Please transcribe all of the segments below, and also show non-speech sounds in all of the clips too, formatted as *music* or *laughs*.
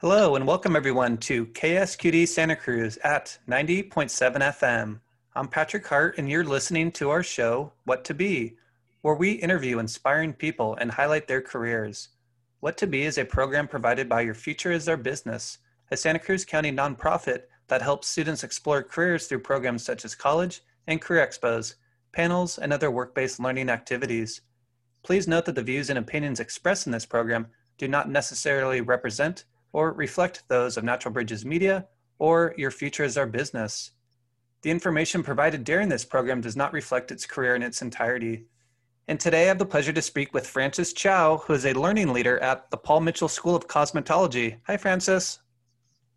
Hello and welcome everyone to KSQD Santa Cruz at 90.7 FM. I'm Patrick Hart and you're listening to our show, What to Be, where we interview inspiring people and highlight their careers. What to Be is a program provided by Your Future is Our Business, a Santa Cruz County nonprofit that helps students explore careers through programs such as college and career expos, panels, and other work-based learning activities. Please note that the views and opinions expressed in this program do not necessarily represent or reflect those of Natural Bridges Media or Your Future is Our Business. The information provided during this program does not reflect its career in its entirety. And today I have the pleasure to speak with Francis Chow, who is a learning leader at the Paul Mitchell School of Cosmetology. Hi, Francis.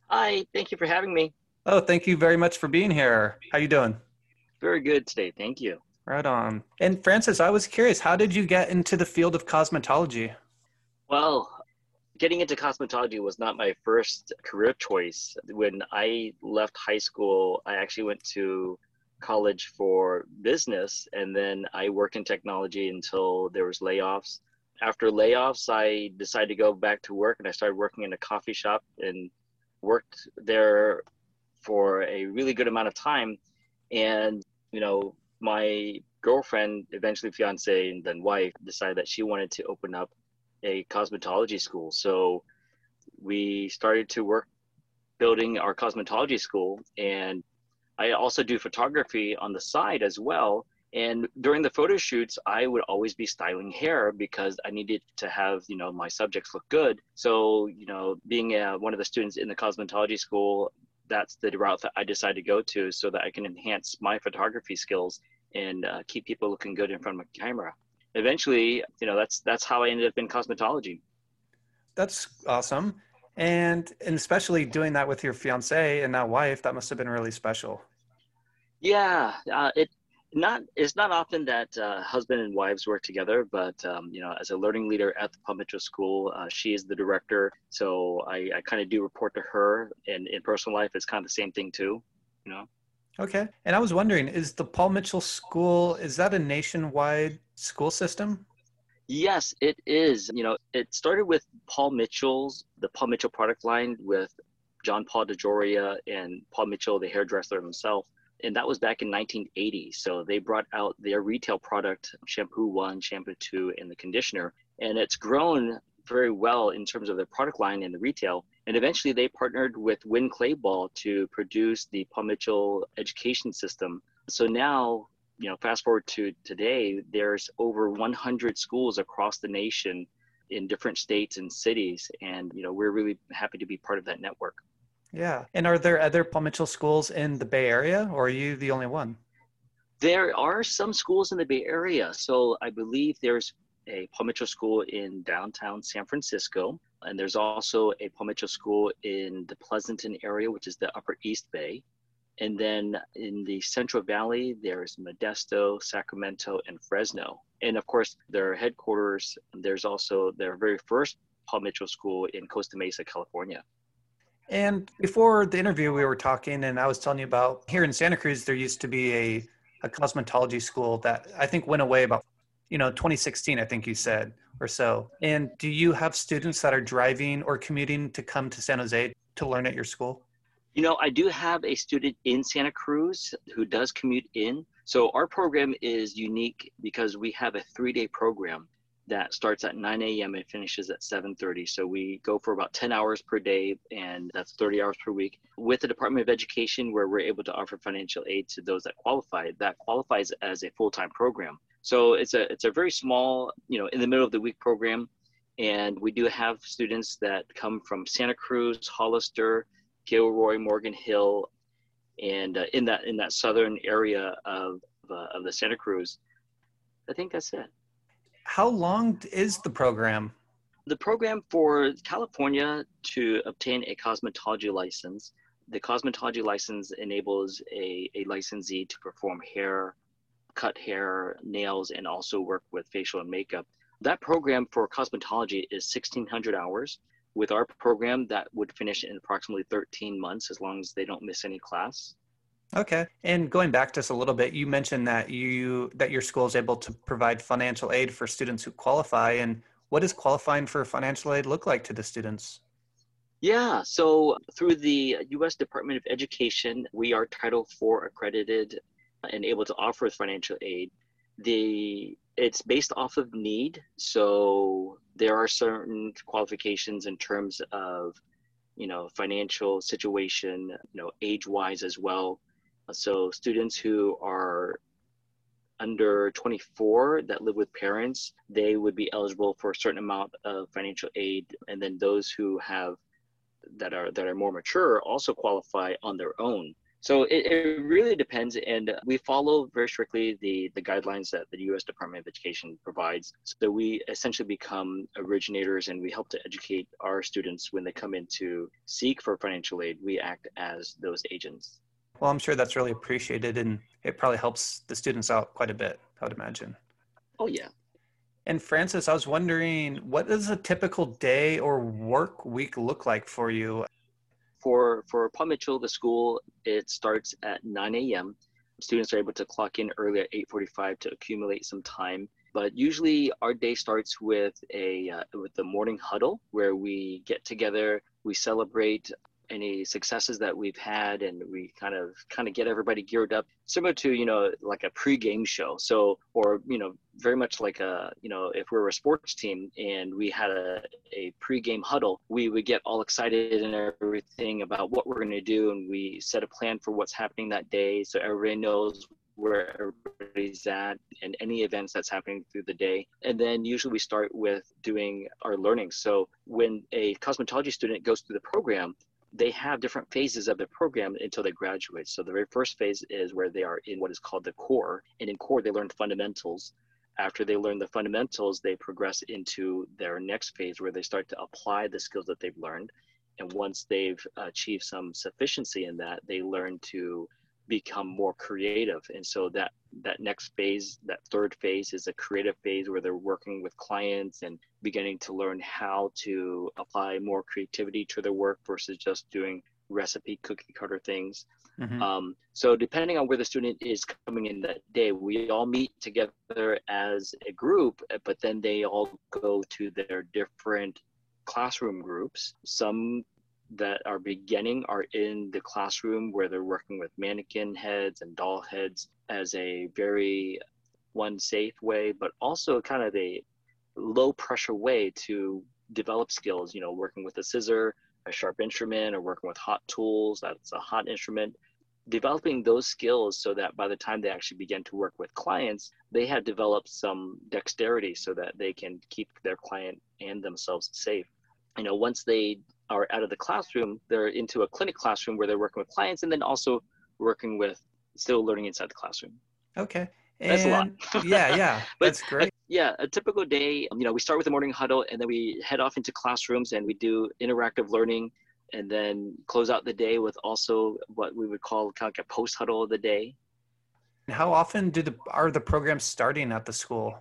Hi, thank you for having me. Oh, thank you very much for being here. How you doing? Very good today, thank you. Right on. And Francis, I was curious, how did you get into the field of cosmetology? Well, getting into cosmetology was not my first career choice. When I left high school, I actually went to college for business and then I worked in technology until there was layoffs. After layoffs, I decided to go back to work and I started working in a coffee shop and worked there for a really good amount of time. And, you know, my girlfriend, eventually fiance and then wife, decided that she wanted to open up a cosmetology school. So we started to work building our cosmetology school. And I also do photography on the side as well. And during the photo shoots, I would always be styling hair because I needed to have, you know, my subjects look good. So, you know, being a, one of the students in the cosmetology school, that's the route that I decided to go to so that I can enhance my photography skills and uh, keep people looking good in front of a camera eventually, you know, that's that's how I ended up in cosmetology. That's awesome. And and especially doing that with your fiance and now wife, that must have been really special. Yeah, uh, it not it's not often that uh, husband and wives work together, but um, you know, as a learning leader at the Paul Mitchell School, uh, she is the director, so I, I kind of do report to her. And in personal life, it's kind of the same thing too, you know. Okay. And I was wondering, is the Paul Mitchell School is that a nationwide school system? Yes, it is. You know, it started with Paul Mitchell's the Paul Mitchell product line with John Paul DeJoria and Paul Mitchell, the hairdresser himself. And that was back in 1980. So they brought out their retail product, shampoo one, shampoo two, and the conditioner. And it's grown very well in terms of their product line and the retail. And eventually they partnered with Winn Claybaugh to produce the Paul Mitchell education system. So now, you know, fast forward to today, there's over 100 schools across the nation in different states and cities. And, you know, we're really happy to be part of that network. Yeah. And are there other Paul Mitchell schools in the Bay Area or are you the only one? There are some schools in the Bay Area. So I believe there's a Paul Mitchell School in downtown San Francisco. And there's also a Paul Mitchell School in the Pleasanton area, which is the Upper East Bay. And then in the Central Valley, there's Modesto, Sacramento, and Fresno. And of course, their headquarters, there's also their very first Paul Mitchell School in Costa Mesa, California. And before the interview, we were talking, and I was telling you about here in Santa Cruz, there used to be a, a cosmetology school that I think went away about you know 2016 i think you said or so and do you have students that are driving or commuting to come to san jose to learn at your school you know i do have a student in santa cruz who does commute in so our program is unique because we have a three day program that starts at 9 a.m. and finishes at 7:30. So we go for about 10 hours per day, and that's 30 hours per week. With the Department of Education, where we're able to offer financial aid to those that qualify, that qualifies as a full-time program. So it's a it's a very small, you know, in the middle of the week program, and we do have students that come from Santa Cruz, Hollister, Gilroy, Morgan Hill, and uh, in that in that southern area of uh, of the Santa Cruz. I think that's it. How long is the program? The program for California to obtain a cosmetology license, the cosmetology license enables a, a licensee to perform hair, cut hair, nails, and also work with facial and makeup. That program for cosmetology is 1600 hours. With our program, that would finish in approximately 13 months as long as they don't miss any class. Okay. And going back just a little bit, you mentioned that you that your school is able to provide financial aid for students who qualify and what does qualifying for financial aid look like to the students? Yeah, so through the US Department of Education, we are Title IV accredited and able to offer financial aid. The it's based off of need, so there are certain qualifications in terms of you know financial situation, you know age-wise as well. So students who are under 24 that live with parents, they would be eligible for a certain amount of financial aid, and then those who have that are that are more mature also qualify on their own. So it, it really depends, and we follow very strictly the the guidelines that the U.S. Department of Education provides. So we essentially become originators, and we help to educate our students when they come in to seek for financial aid. We act as those agents. Well, I'm sure that's really appreciated, and it probably helps the students out quite a bit. I would imagine. Oh yeah, and Francis, I was wondering, what does a typical day or work week look like for you? For for Paul Mitchell, the school it starts at 9 a.m. Students are able to clock in early at 8:45 to accumulate some time. But usually, our day starts with a uh, with the morning huddle where we get together, we celebrate any successes that we've had and we kind of kind of get everybody geared up similar to you know like a pre-game show so or you know very much like a you know if we are a sports team and we had a, a pre-game huddle we would get all excited and everything about what we're going to do and we set a plan for what's happening that day so everybody knows where everybody's at and any events that's happening through the day. And then usually we start with doing our learning. So when a cosmetology student goes through the program, they have different phases of the program until they graduate. So the very first phase is where they are in what is called the core, and in core they learn fundamentals. After they learn the fundamentals, they progress into their next phase where they start to apply the skills that they've learned. And once they've achieved some sufficiency in that, they learn to become more creative. And so that that next phase that third phase is a creative phase where they're working with clients and beginning to learn how to apply more creativity to their work versus just doing recipe cookie cutter things. Mm-hmm. um, so depending on where the student is coming in that day we all meet together as a group but then they all go to their different classroom groups. Some that are beginning are in the classroom where they're working with mannequin heads and doll heads as a very one safe way, but also kind of a low pressure way to develop skills, you know, working with a scissor, a sharp instrument, or working with hot tools, that's a hot instrument. Developing those skills so that by the time they actually begin to work with clients, they have developed some dexterity so that they can keep their client and themselves safe. You know, once they are out of the classroom, they're into a clinic classroom where they're working with clients and then also working with still learning inside the classroom. Okay. And That's a lot. yeah, yeah. *laughs* but, That's great. yeah, a typical day, um, you know, we start with the morning huddle and then we head off into classrooms and we do interactive learning and then close out the day with also what we would call kind of like a post huddle of the day. How often do the are the programs starting at the school?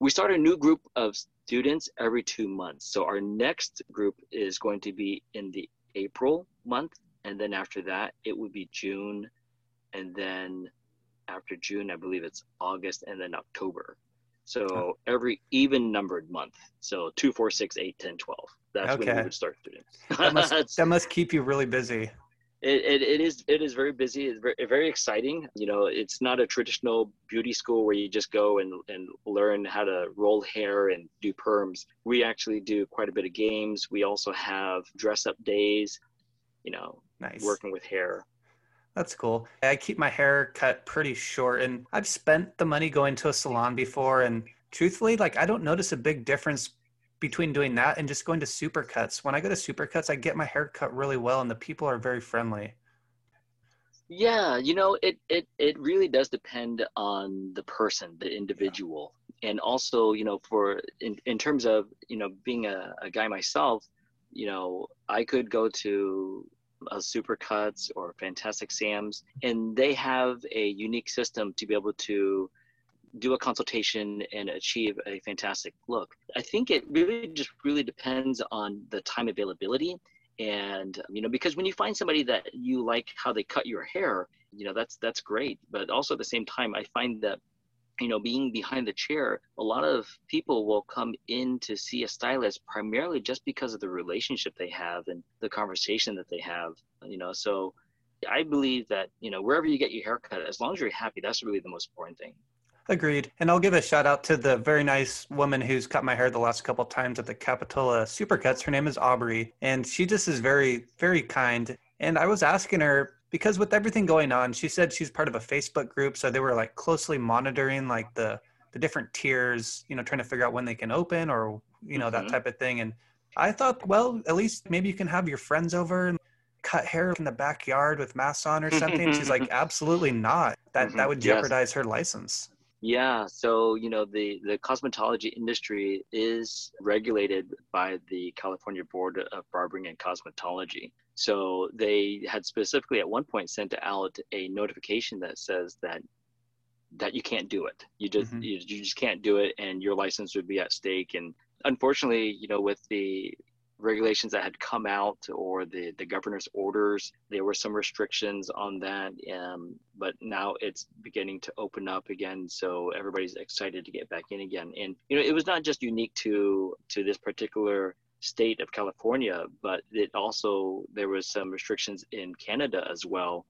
We start a new group of students every two months. So our next group is going to be in the April month. And then after that, it would be June. And then after June, I believe it's August and then October. So every even numbered month. So two, four, six, eight, 10, 12. That's okay. when we would start students. that, must, *laughs* that must keep you really busy it, it, it is it is very busy it's very, very exciting you know it's not a traditional beauty school where you just go and, and learn how to roll hair and do perms we actually do quite a bit of games we also have dress up days you know nice. working with hair that's cool. I keep my hair cut pretty short and I've spent the money going to a salon before and truthfully like I don't notice a big difference between doing that and just going to supercuts. When I go to supercuts, I get my hair cut really well and the people are very friendly. Yeah, you know, it it it really does depend on the person, the individual. Yeah. And also, you know, for in, in terms of, you know, being a, a guy myself, you know, I could go to a Supercuts or Fantastic Sam's, and they have a unique system to be able to do a consultation and achieve a fantastic look. I think it really just really depends on the time availability and um, you know because when you find somebody that you like how they cut your hair you know that's that's great but also at the same time i find that you know, being behind the chair, a lot of people will come in to see a stylist primarily just because of the relationship they have and the conversation that they have, you know. So I believe that, you know, wherever you get your haircut, as long as you're happy, that's really the most important thing. Agreed. And I'll give a shout out to the very nice woman who's cut my hair the last couple times at the Capitola Supercuts. Her name is Aubrey, and she just is very, very kind. And I was asking her because with everything going on, she said she's part of a Facebook group, so they were like closely monitoring like the the different tiers, you know, trying to figure out when they can open or you know mm-hmm. that type of thing. And I thought, well, at least maybe you can have your friends over and cut hair in the backyard with masks on or something. She's like, *laughs* absolutely not. That mm-hmm. that would jeopardize yes. her license. Yeah, so you know the the cosmetology industry is regulated by the California Board of Barbering and Cosmetology. So they had specifically at one point sent out a notification that says that that you can't do it. You just mm-hmm. you, you just can't do it, and your license would be at stake. And unfortunately, you know, with the regulations that had come out or the, the governor's orders, there were some restrictions on that. Um, but now it's beginning to open up again. So everybody's excited to get back in again. And, you know, it was not just unique to, to this particular state of California, but it also there was some restrictions in Canada as well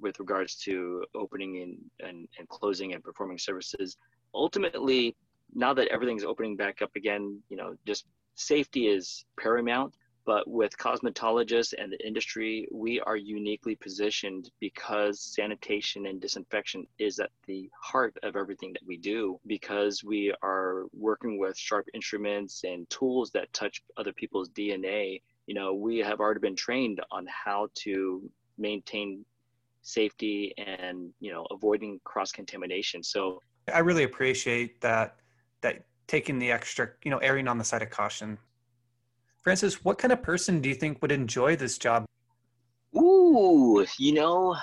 with regards to opening and, and, and closing and performing services. Ultimately, now that everything's opening back up again, you know, just safety is paramount. But with cosmetologists and the industry, we are uniquely positioned because sanitation and disinfection is at the heart of everything that we do because we are working with sharp instruments and tools that touch other people's DNA. You know, we have already been trained on how to maintain safety and, you know, avoiding cross contamination. So I really appreciate that that taking the extra, you know, erring on the side of caution Francis, what kind of person do you think would enjoy this job? Ooh, you know,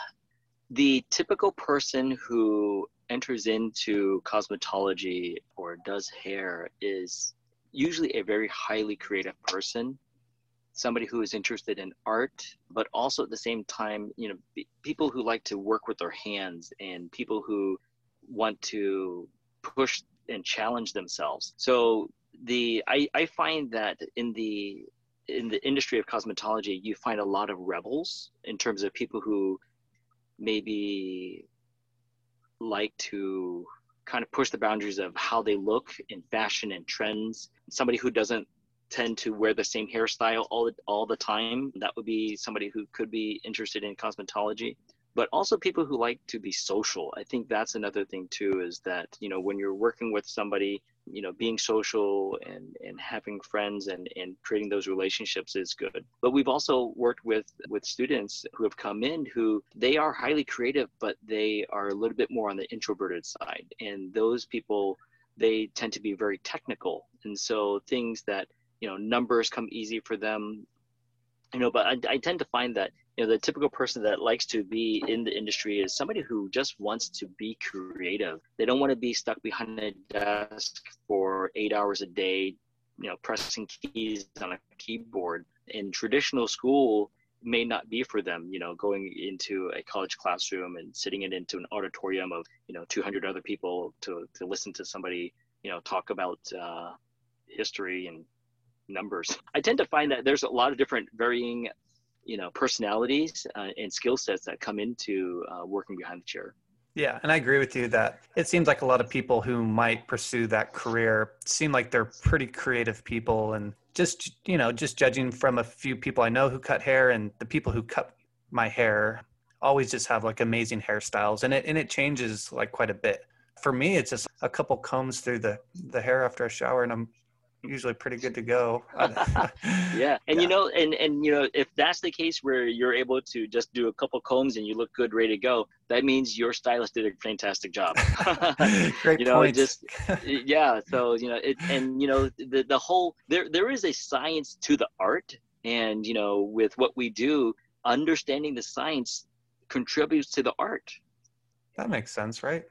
the typical person who enters into cosmetology or does hair is usually a very highly creative person somebody who is interested in art but also at the same time you know people who like to work with their hands and people who want to push and challenge themselves. So the I, I find that in the in the industry of cosmetology you find a lot of rebels in terms of people who maybe like to kind of push the boundaries of how they look in fashion and trends. Somebody who doesn't tend to wear the same hairstyle all all the time that would be somebody who could be interested in cosmetology but also people who like to be social. I think that's another thing too is that you know when you're working with somebody you know being social and and having friends and and creating those relationships is good. But we've also worked with with students who have come in who they are highly creative but they are a little bit more on the introverted side. And those people they tend to be very technical. And so things that you know numbers come easy for them. You know but I, I tend to find that you know the typical person that likes to be in the industry is somebody who just wants to be creative. They don't want to be stuck behind a desk for eight hours a day you know pressing keys on a keyboard. In traditional school may not be for them you know going into a college classroom and sitting it into an auditorium of you know 200 other people to to listen to somebody you know talk about uh, history and numbers. I tend to find that there's a lot of different varying you know personalities uh, and skill sets that come into uh, working behind the chair. Yeah and i agree with you that it seems like a lot of people who might pursue that career seem like they're pretty creative people and just you know just judging from a few people i know who cut hair and the people who cut my hair always just have like amazing hairstyles and it and it changes like quite a bit. For me it's just a couple combs through the the hair after a shower and i'm usually pretty good to go. *laughs* yeah, and yeah. you know, and and you know, if that's the case where you're able to just do a couple combs and you look good, ready to go, that means your stylist did a fantastic job. *laughs* Great you know, point. just *laughs* yeah. So you know, it and you know, the the whole there there is a science to the art, and you know, with what we do, understanding the science contributes to the art. That makes sense, right?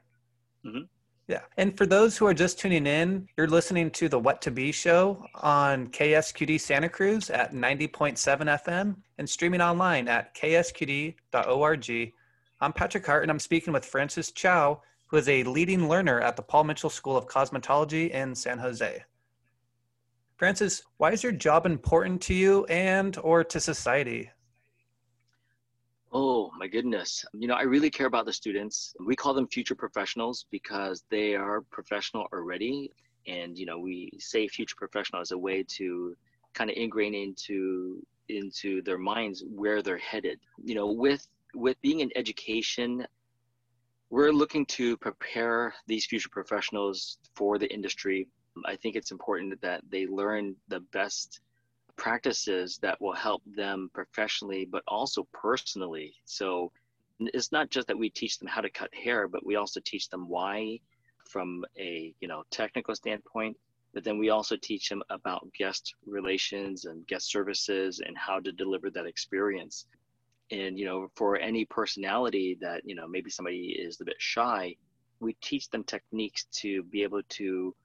Mm-hmm. Yeah. And for those who are just tuning in, you're listening to the What to Be show on KSQD Santa Cruz at 90.7 FM and streaming online at ksqd.org. I'm Patrick Hart and I'm speaking with Francis Chow, who is a leading learner at the Paul Mitchell School of Cosmetology in San Jose. Francis, why is your job important to you and or to society? Oh my goodness. You know, I really care about the students. We call them future professionals because they are professional already. And, you know, we say future professional as a way to kind of ingrain into into their minds where they're headed. You know, with with being in education, we're looking to prepare these future professionals for the industry. I think it's important that they learn the best practices that will help them professionally, but also personally. So it's not just that we teach them how to cut hair, but we also teach them why from a you know technical standpoint. But then we also teach them about guest relations and guest services and how to deliver that experience. And you know, for any personality that you know maybe somebody is a bit shy, we teach them techniques to be able to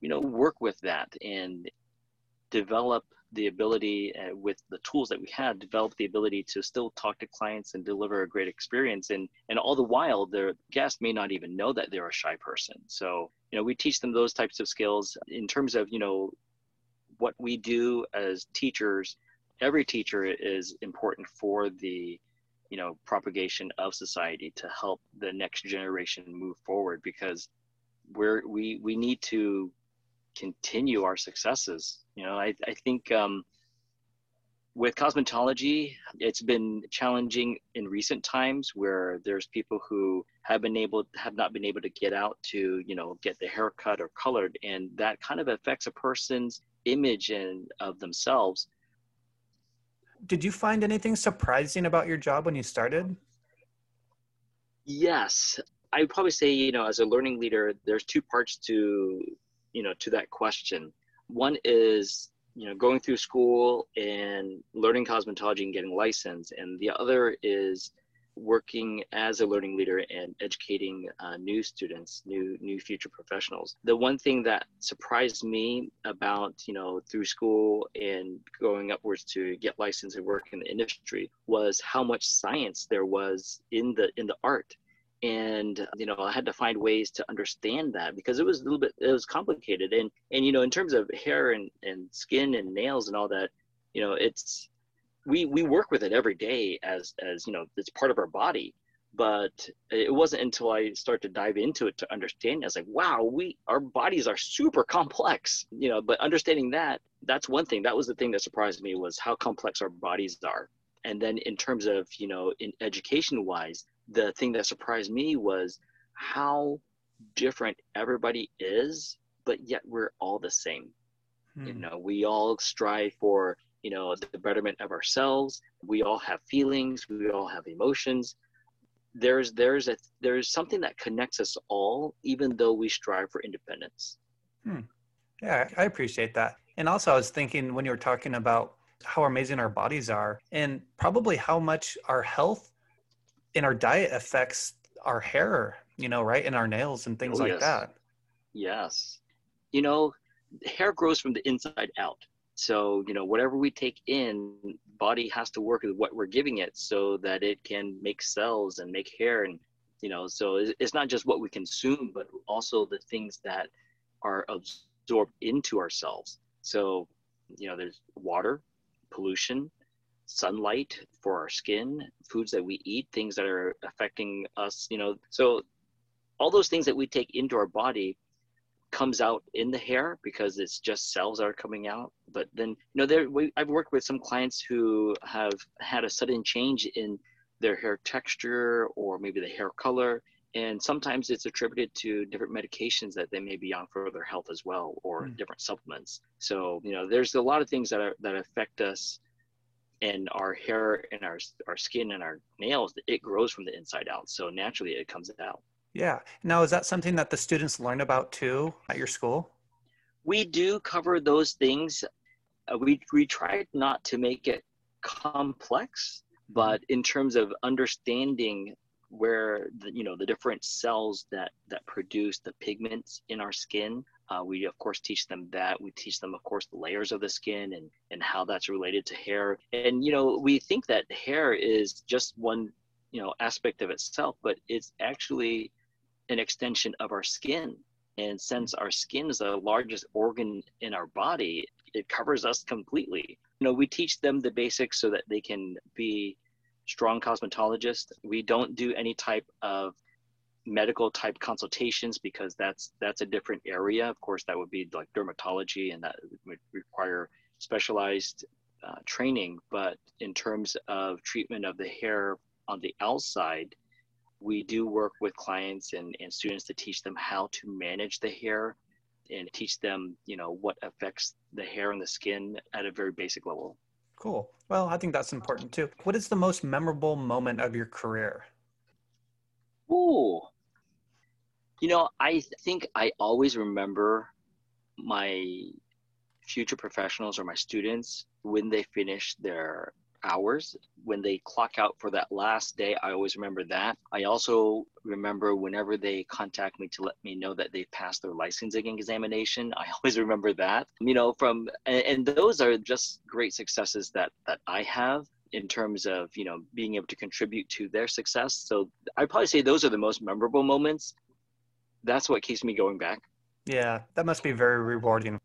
you know work with that and develop the ability uh, with the tools that we have develop the ability to still talk to clients and deliver a great experience. And and all the while the guest may not even know that they're a shy person. So you know we teach them those types of skills. In terms of you know what we do as teachers every teacher is important for the you know propagation of society to help the next generation move forward because we're we we need to continue our successes. You know, I, I think um, with cosmetology, it's been challenging in recent times where there's people who have been able have not been able to get out to you know get the haircut or colored, and that kind of affects a person's image and of themselves. Did you find anything surprising about your job when you started? Yes, I would probably say you know as a learning leader, there's two parts to you know to that question. One is you know going through school and learning cosmetology and getting licensed and the other is working as a learning leader and educating uh, new students new new future professionals. The one thing that surprised me about you know through school and going upwards to get licensed and work in the industry was how much science there was in the in the art and you know i had to find ways to understand that because it was a little bit it was complicated. And and you know in terms of hair and and skin and nails and all that you know it's we we work with it every day as as you know it's part of our body. But it wasn't until i started to dive into it to understand it, i was like wow we our bodies are super complex you know but understanding that that's one thing. That was the thing that surprised me was how complex our bodies are. And then in terms of you know in education wise the thing that surprised me was how different everybody is, but yet we're all the same. Hmm. You know, we all strive for, you know, the betterment of ourselves. We all have feelings, we all have emotions. There's there's a there's something that connects us all, even though we strive for independence. Hmm. Yeah, I appreciate that. And also I was thinking when you were talking about how amazing our bodies are and probably how much our health in our diet affects our hair, you know, right? And our nails and things oh, like yes. that. Yes. You know, hair grows from the inside out. So, you know, whatever we take in, body has to work with what we're giving it so that it can make cells and make hair. And, you know, so it's not just what we consume, but also the things that are absorbed into ourselves. So, you know, there's water, pollution, sunlight for our skin, foods that we eat, things that are affecting us, you know. So all those things that we take into our body comes out in the hair because it's just cells that are coming out. But then, you know, there we, I've worked with some clients who have had a sudden change in their hair texture or maybe the hair color. And sometimes it's attributed to different medications that they may be on for their health as well, or mm. different supplements. So, you know, there's a lot of things that are that affect us and our hair and our our skin and our nails it grows from the inside out. So naturally it comes out. Yeah. Now is that something that the students learn about too at your school? We do cover those things. Uh, we we try not to make it complex but in terms of understanding where the you know the different cells that that produce the pigments in our skin uh, we of course teach them that. We teach them, of course, the layers of the skin and and how that's related to hair. And you know, we think that hair is just one you know aspect of itself, but it's actually an extension of our skin. And since our skin is the largest organ in our body, it covers us completely. You know, we teach them the basics so that they can be strong cosmetologists. We don't do any type of medical type consultations because that's that's a different area. Of course, that would be like dermatology, and that would require specialized uh, training. But in terms of treatment of the hair on the outside, we do work with clients and, and students to teach them how to manage the hair and teach them, you know, what affects the hair and the skin at a very basic level. Cool. Well, I think that's important too. What is the most memorable moment of your career? Ooh. You know, I think I always remember my future professionals or my students when they finish their hours. When they clock out for that last day i always remember that. I also remember whenever they contact me to let me know that they passed their licensing examination i *laughs* always remember that. You know from and, and those are just great successes that that i have in terms of you know being able to contribute to their success. So i'd probably say those are the most memorable moments that's what keeps me going back yeah that must be very rewarding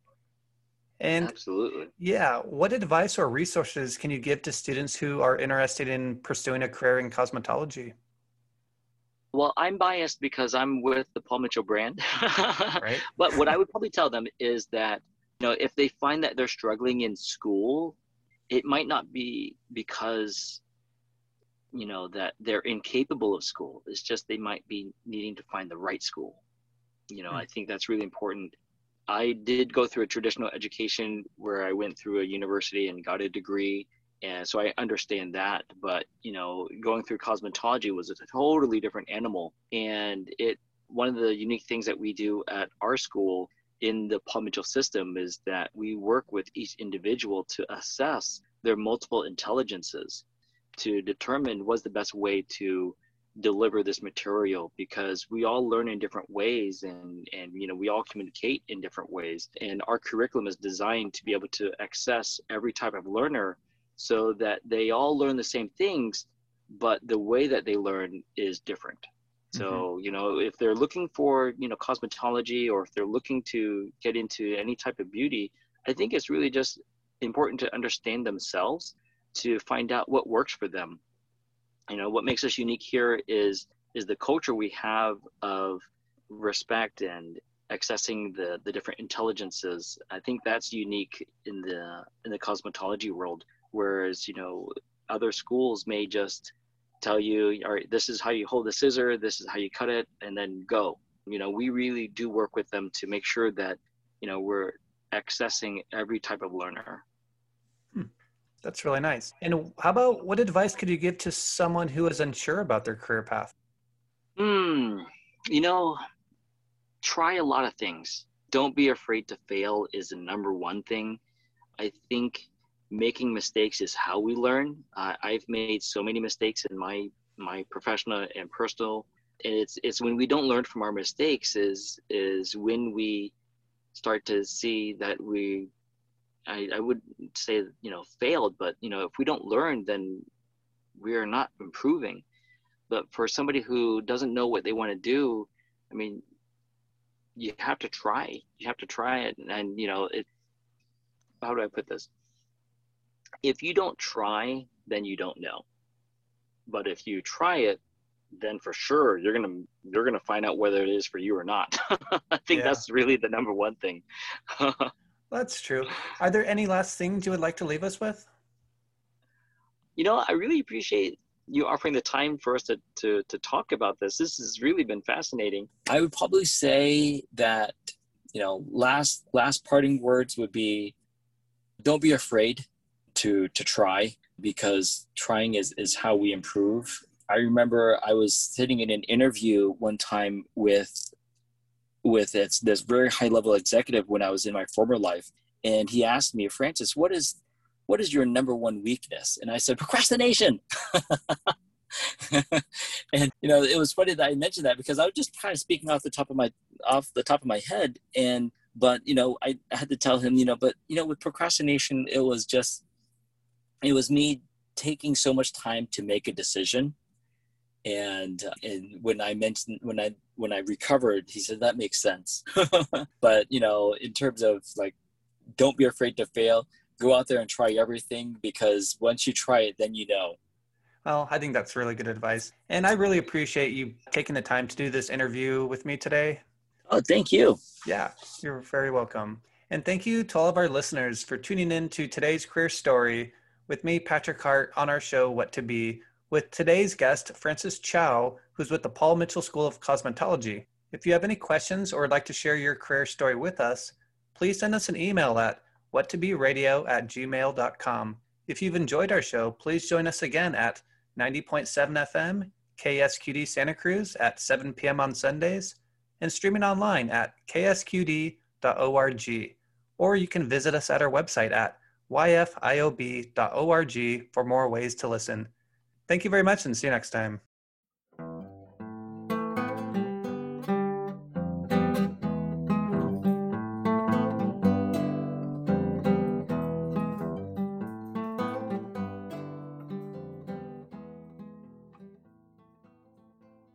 and absolutely. Yeah. What advice or resources can you give to students who are interested in pursuing a career in cosmetology? Well, I'm biased because I'm with the Paul Mitchell brand. *laughs* right. But what I would probably tell them is that, you know, if they find that they're struggling in school, it might not be because, you know, that they're incapable of school. It's just they might be needing to find the right school. You know, hmm. I think that's really important I did go through a traditional education where I went through a university and got a degree. And so I understand that. But, you know, going through cosmetology was a totally different animal. And it, one of the unique things that we do at our school in the Paul Mitchell system is that we work with each individual to assess their multiple intelligences to determine what's the best way to deliver this material because we all learn in different ways and and you know we all communicate in different ways. And our curriculum is designed to be able to access every type of learner so that they all learn the same things but the way that they learn is different. So mm-hmm. you know if they're looking for you know cosmetology or if they're looking to get into any type of beauty i think it's really just important to understand themselves to find out what works for them you know what makes us unique here is is the culture we have of respect and accessing the the different intelligences. I think that's unique in the in the cosmetology world whereas you know other schools may just tell you all right this is how you hold the scissor this is how you cut it and then go. You know we really do work with them to make sure that you know we're accessing every type of learner that's really nice. And how about what advice could you give to someone who is unsure about their career path? Hmm. You know, try a lot of things. Don't be afraid to fail is the number one thing. I think making mistakes is how we learn. Uh, I've made so many mistakes in my my professional and personal, and it's it's when we don't learn from our mistakes is is when we start to see that we I, I would say you know failed but you know if we don't learn then we are not improving. But for somebody who doesn't know what they want to do i mean you have to try. You have to try it. And you know it how do i put this? If you don't try then you don't know. But if you try it then for sure you're gonna you're gonna find out whether it is for you or not. *laughs* I think yeah. that's really the number one thing *laughs* That's true. Are there any last things you would like to leave us with? You know, I really appreciate you offering the time for us to, to, to talk about this. This has really been fascinating. I would probably say that, you know, last last parting words would be don't be afraid to to try because trying is, is how we improve. I remember I was sitting in an interview one time with with this very high level executive when I was in my former life, and he asked me, Francis, what is what is your number one weakness? And I said, procrastination. *laughs* and you know, it was funny that I mentioned that because I was just kind of speaking off the top of my off the top of my head, and but you know, I had to tell him, you know, but you know, with procrastination, it was just it was me taking so much time to make a decision And uh, and when I mentioned when I when I recovered, he said that makes sense. *laughs* *laughs* but you know, in terms of like, don't be afraid to fail. Go out there and try everything because once you try it, then you know. Well, I think that's really good advice. And I really appreciate you taking the time to do this interview with me today. Oh, thank you. Yeah, you're very welcome. And thank you to all of our listeners for tuning in to today's career story with me, Patrick Hart, on our show, What to Be, with today's guest, Francis Chow, who's with the Paul Mitchell School of Cosmetology. If you have any questions or would like to share your career story with us, please send us an email at whattoberadio at gmail.com. If you've enjoyed our show, please join us again at 90.7 FM, KSQD Santa Cruz at 7 p.m. on Sundays, and streaming online at ksqd.org. Or you can visit us at our website at yfiob.org for more ways to listen. Thank you very much and see you next time.